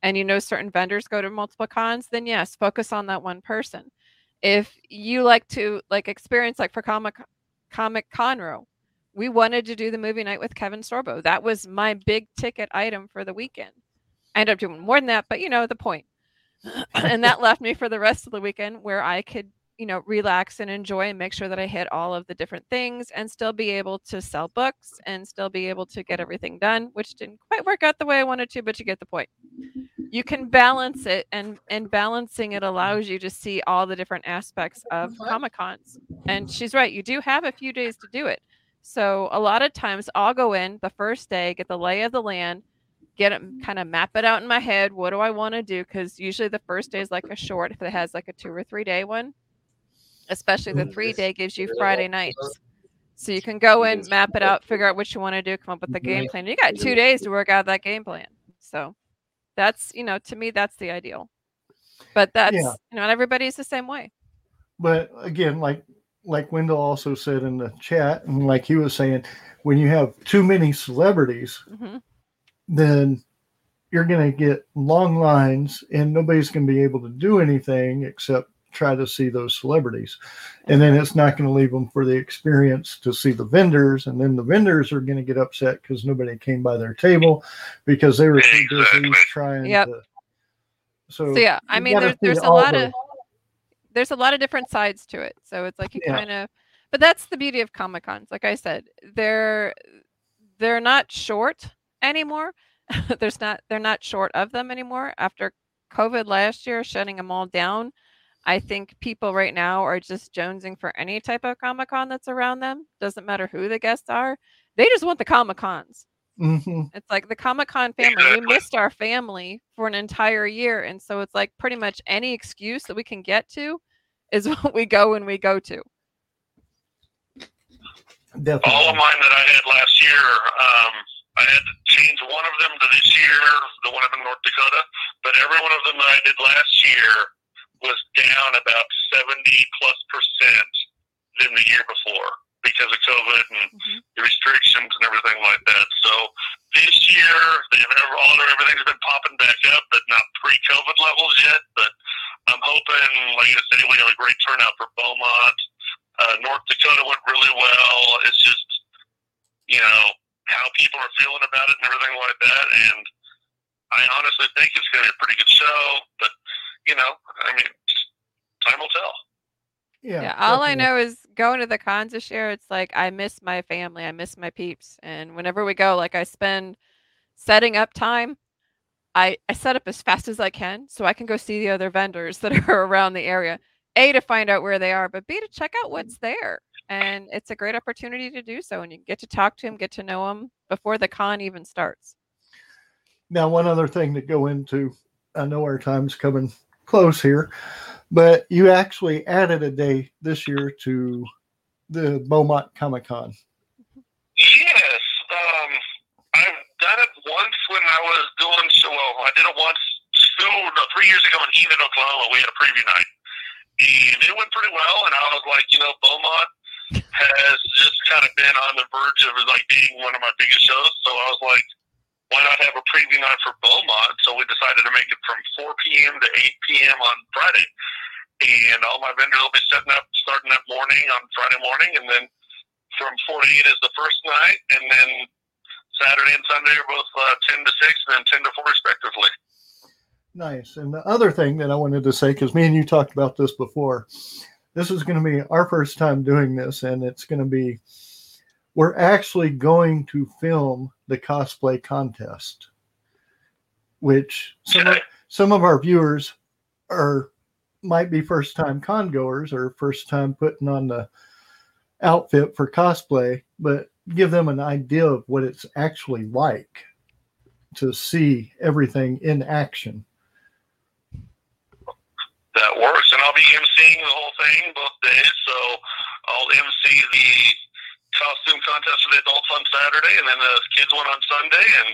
and you know certain vendors go to multiple cons, then yes, focus on that one person. If you like to like experience like for Comic Comic Conroe, we wanted to do the movie night with Kevin Sorbo. That was my big ticket item for the weekend. I ended up doing more than that, but you know the point. [clears throat] and that left me for the rest of the weekend where I could, you know, relax and enjoy and make sure that I hit all of the different things and still be able to sell books and still be able to get everything done, which didn't quite work out the way I wanted to, but you get the point. You can balance it and and balancing it allows you to see all the different aspects of mm-hmm. Comic Cons. And she's right, you do have a few days to do it. So a lot of times I'll go in the first day, get the lay of the land, get it kind of map it out in my head. What do I want to do? Because usually the first day is like a short if it has like a two or three day one. Especially the three day gives you Friday nights. So you can go in, map it out, figure out what you want to do, come up with the game plan. You got two days to work out that game plan. So that's you know, to me that's the ideal. But that's Yeah. you know, not everybody's the same way. but again, like like Wendell also said in the chat, and like he was saying, when you have too many celebrities, hmm then you're going to get long lines, and nobody's going to be able to do anything except try to see those celebrities, and then it's not going to leave them for the experience to see the vendors, and then the vendors are going to get upset because nobody came by their table because they were too busy trying Yep. to. So, So yeah, I mean there's there's a lot the- of there's a lot of different sides to it. So it's like you Yeah. kind of but that's the beauty of Comic Cons. Like I said, they're they're not short anymore. [laughs] there's not they're not short of them anymore after COVID last year shutting them all down. I think people right now are just jonesing for any type of Comic Con that's around them. Doesn't matter who the guests are. They just want the Comic Cons. Mhm. It's like the Comic Con family. We missed our family for an entire year. And so it's like pretty much any excuse that we can get to is [laughs] what we go and we go to. definitely. All of mine that I had last year, um, I had to change one of them to this year, the one up in North Dakota. But every one of them that I did last year was down about 70 plus percent than the year before because of COVID and Mhm. the restrictions and everything like that. So this year, they have ever, all their, everything's been popping back up, but not pre-COVID levels yet. But I'm hoping, like I said, we have a great turnout for Beaumont. Uh, North Dakota went really well. It's just, you know, how people are feeling about it and everything like that. And I honestly think it's going to be a pretty good show. But, you know, I mean, time will tell. Yeah, Yeah. all I know is going to the cons this year, it's like I miss my family. I miss my peeps. And whenever we go, like I spend setting up time. I, I set up as fast as I can so I can go see the other vendors [laughs] that are around the area. A to find out where they are, but B to check out what's there. And it's a great opportunity to do so. And you get to talk to them, get to know them before the con even starts. Now, one other thing to go into, I know our time's coming close here, but you actually added a day this year to the Beaumont Comic Con. Yes, um, I've done it once when I was doing so well. I did it once two, no, three years ago in Enid, Oklahoma. We had a preview night, and it went pretty well. And I was like, you know, Beaumont has just kind of been on the verge of like being one of my biggest shows. So I was like, why not have a preview night for Beaumont? So we decided to make it from 4 p.m. to 8 p.m. on Friday. And all my vendors will be setting up starting that morning on Friday morning, and then from 4 to 8 is the first night, and then Saturday and Sunday are both uh, 10 to 6 and then 10 to 4 respectively. Nice. And the other thing that I wanted to say, because me and you talked about this before, this is going to be our first time doing this, and it's going to be, we're actually going to film the cosplay contest, which some of, some of our viewers are might be first time con goers or first time putting on the outfit for cosplay, but give them an idea of what it's actually like to see everything in action. That works, and I'll be emceeing the whole thing both days. So I'll MC the costume contest for the adults on Saturday, and then the kids one on Sunday, and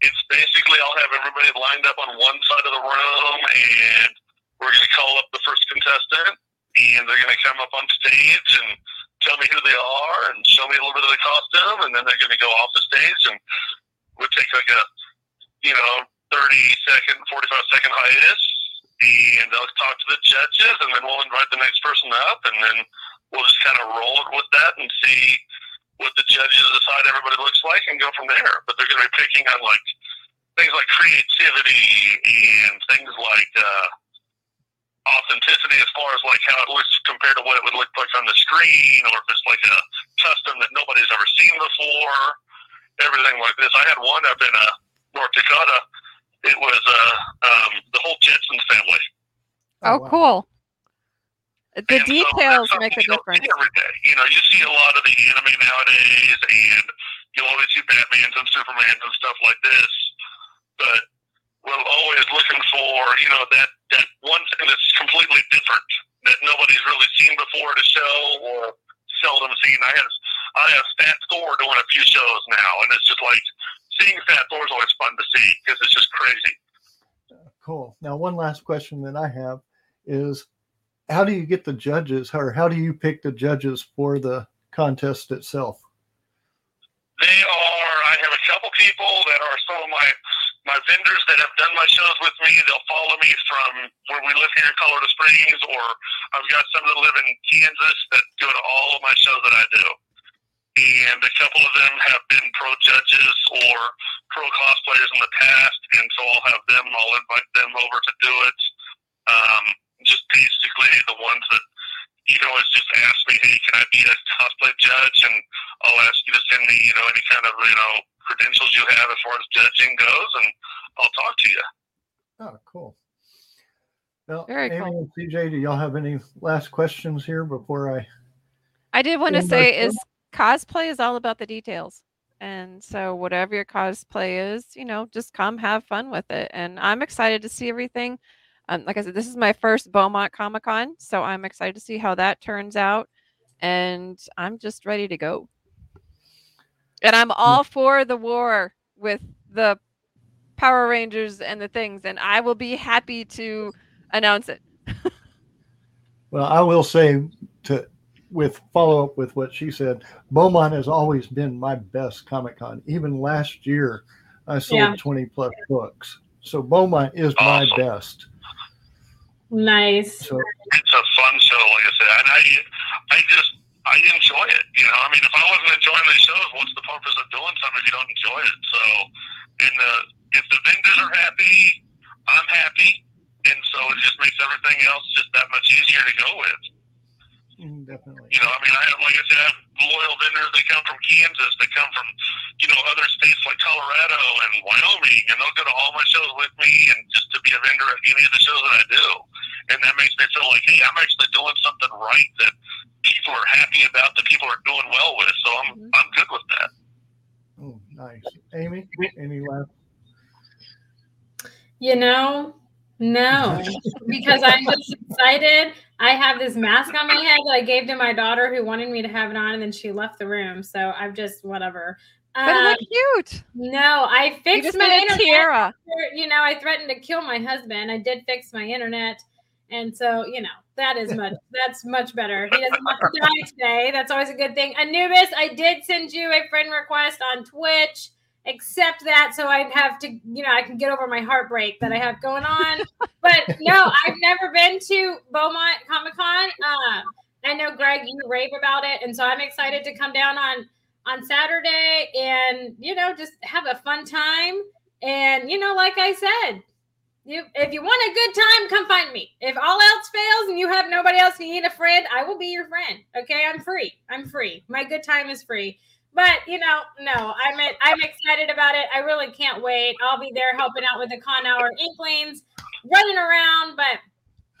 it's basically I'll have everybody lined up on one side of the room, and we're going to call up the first contestant, and they're going to come up on stage and tell me who they are and show me a little bit of the costume, and then they're going to go off the stage, and we'll take like a you know 30 second, 45 second hiatus, and I'll talk to the judges, and then we'll invite the next person up, and then we'll just kind of roll it with that and see what the judges decide everybody looks like and go from there. But they're going to be picking on like things like creativity and things like uh, authenticity as far as like how it looks compared to what it would look like on the screen, or if it's like a custom that nobody's ever seen before. Everything like this. I had one up in uh, North Dakota. It was uh, um, the whole Jetsons family. Oh, wow. cool. The And details that's make a something you don't difference. Every day, you know, you see a lot of the anime nowadays, and you'll always see Batman's and Superman's and stuff like this. But we're always looking for, you know, that that one thing that's completely different that nobody's really seen before at a show or seldom seen. I have I have Fat Thor doing a few shows now, and it's just like seeing Fat Thor is always fun to see because it's just crazy. Cool. Now, one last question that I have is how do you get the judges or how do you pick the judges for the contest itself? They are. I have a couple people that are some of my my vendors that have done my shows with me. They'll follow me from where we live here in Colorado Springs, or I've got some that live in Kansas that go to all of my shows that I do. And a couple of them have been pro judges or pro cosplayers in the past, and so I'll have them. I'll invite them over to do it. Um, just basically the ones that you can always just ask me, hey, can I be a cosplay judge? And I'll ask you to send me, you know, any kind of, you know, credentials you have as far as judging goes, and I'll talk to you. Oh, cool. Well, Very Amy cool. and CJ, do y'all have any last questions here before I? I did want to say is cosplay is all about the details. And so whatever your cosplay is, you know, just come have fun with it. And I'm excited to see everything. Um, like I said, this is my first Beaumont Comic Con, so I'm excited to see how that turns out. And I'm just ready to go. And I'm all for the war with the Power Rangers and the things, and I will be happy to announce it. [laughs] Well, I will say to with follow up with what she said, Beaumont has always been my best Comic Con. Even last year, I sold Yeah. 20 plus books. So Beaumont is my best. Nice. So It's a fun show, like I said, and I, I just, I enjoy it. You know, I mean, if I wasn't enjoying these shows, what's the purpose of doing something if you don't enjoy it? So, and uh, if the vendors are happy, I'm happy, and so it just makes everything else just that much easier to go with. mm, definitely. You know, I mean, I have, like I said, I have loyal vendors that come from Kansas, that come from, you know, other states like Colorado and Wyoming, and they'll go to all my shows with me and just to be a vendor at any of the shows that I do. And that makes me feel like, hey, I'm actually doing something right that people are happy about, that people are doing well with. So I'm, Mhm. I'm good with that. Oh, nice. Amy, any last? You know, no, because I'm just excited. I have this mask on my head that I gave to my daughter who wanted me to have it on, and then she left the room. So I've just whatever. But it Um, looked cute. no, I You fixed just my made a internet. tiara. You know, I threatened to kill my husband. I did fix my internet, and so you know that is much. that's much better. He doesn't want to die today. That's always a good thing. Anubis, I did send you a friend request on Twitch. Accept that so I have to, you know, I can get over my heartbreak that I have going on. but no, I've never been to Beaumont Comic Con. Uh, I know Greg, you rave about it, and so I'm excited to come down on on Saturday and you know just have a fun time. And you know, like I said, you if you want a good time, come find me. If all else fails and you have nobody else, and you need a friend, I will be your friend. Okay, I'm free. I'm free. My good time is free. But you know, no, I'm I'm excited about it. I really can't wait. I'll be there helping out with the Con Hour Inklings, running around. But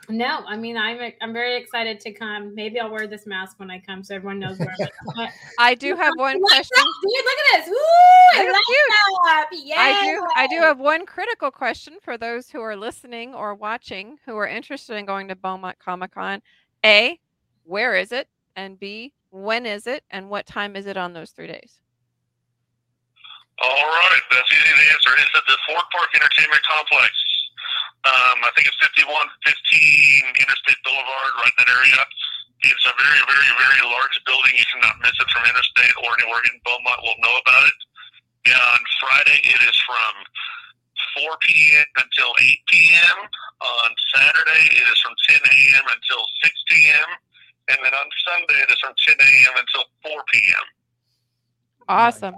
no, I mean, I'm I'm very excited to come. Maybe I'll wear this mask when I come, so everyone knows where I'm. at. [laughs] I do have one Look question. at- Dude, look at this! Ooh, I Look love you. that. I do I do have one critical question for those who are listening or watching who are interested in going to Beaumont Comic Con. A, where is it? And B, when is it? And what time is it on those three days? All right, that's easy to answer. It's at the Ford Park Entertainment Complex. Um, I think it's 5115 Interstate Boulevard, right in that area. It's a very, very, very large building. You cannot miss it from Interstate or anywhere in Beaumont will know about it. And on Friday, it is from 4 p.m. until 8 p.m. On Saturday, it is from 10 a.m. until 6 p.m. And then on Sunday, it is from 10 a.m. until 4 p.m. Awesome.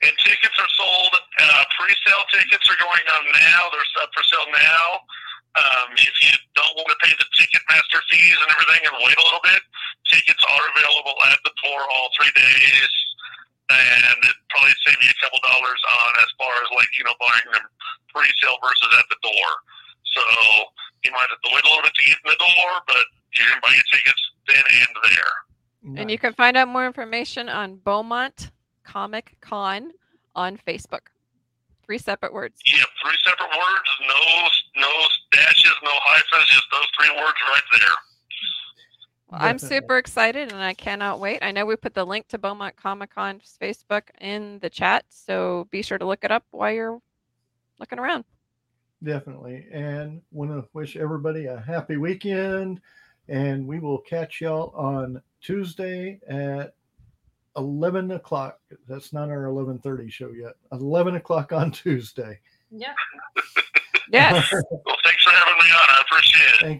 And tickets are sold. Uh, pre-sale tickets are going on now. They're up for sale now. Um, if you don't want to pay the Ticketmaster fees and everything and wait a little bit, tickets are available at the door all three days. And it probably save you a couple dollars on as far as like you know buying them pre-sale versus at the door. So you might have to wait a little bit to get in the door, but you can buy your tickets then and there. And you can find out more information on Beaumont Comic Con on Facebook. Three separate words. Yeah, three separate words, no no dashes, no hyphens, just those three words right there. Well, I'm super excited and I cannot wait. I know we put the link to Beaumont Comic Con's Facebook in the chat, so be sure to look it up while you're looking around. Definitely. And want to wish everybody a happy weekend. And we will catch y'all on Tuesday at 11 o'clock. That's not our 11:30 show yet. 11 o'clock on Tuesday. Yeah. Yes. [laughs] Well, thanks for having me on. I appreciate it. Thank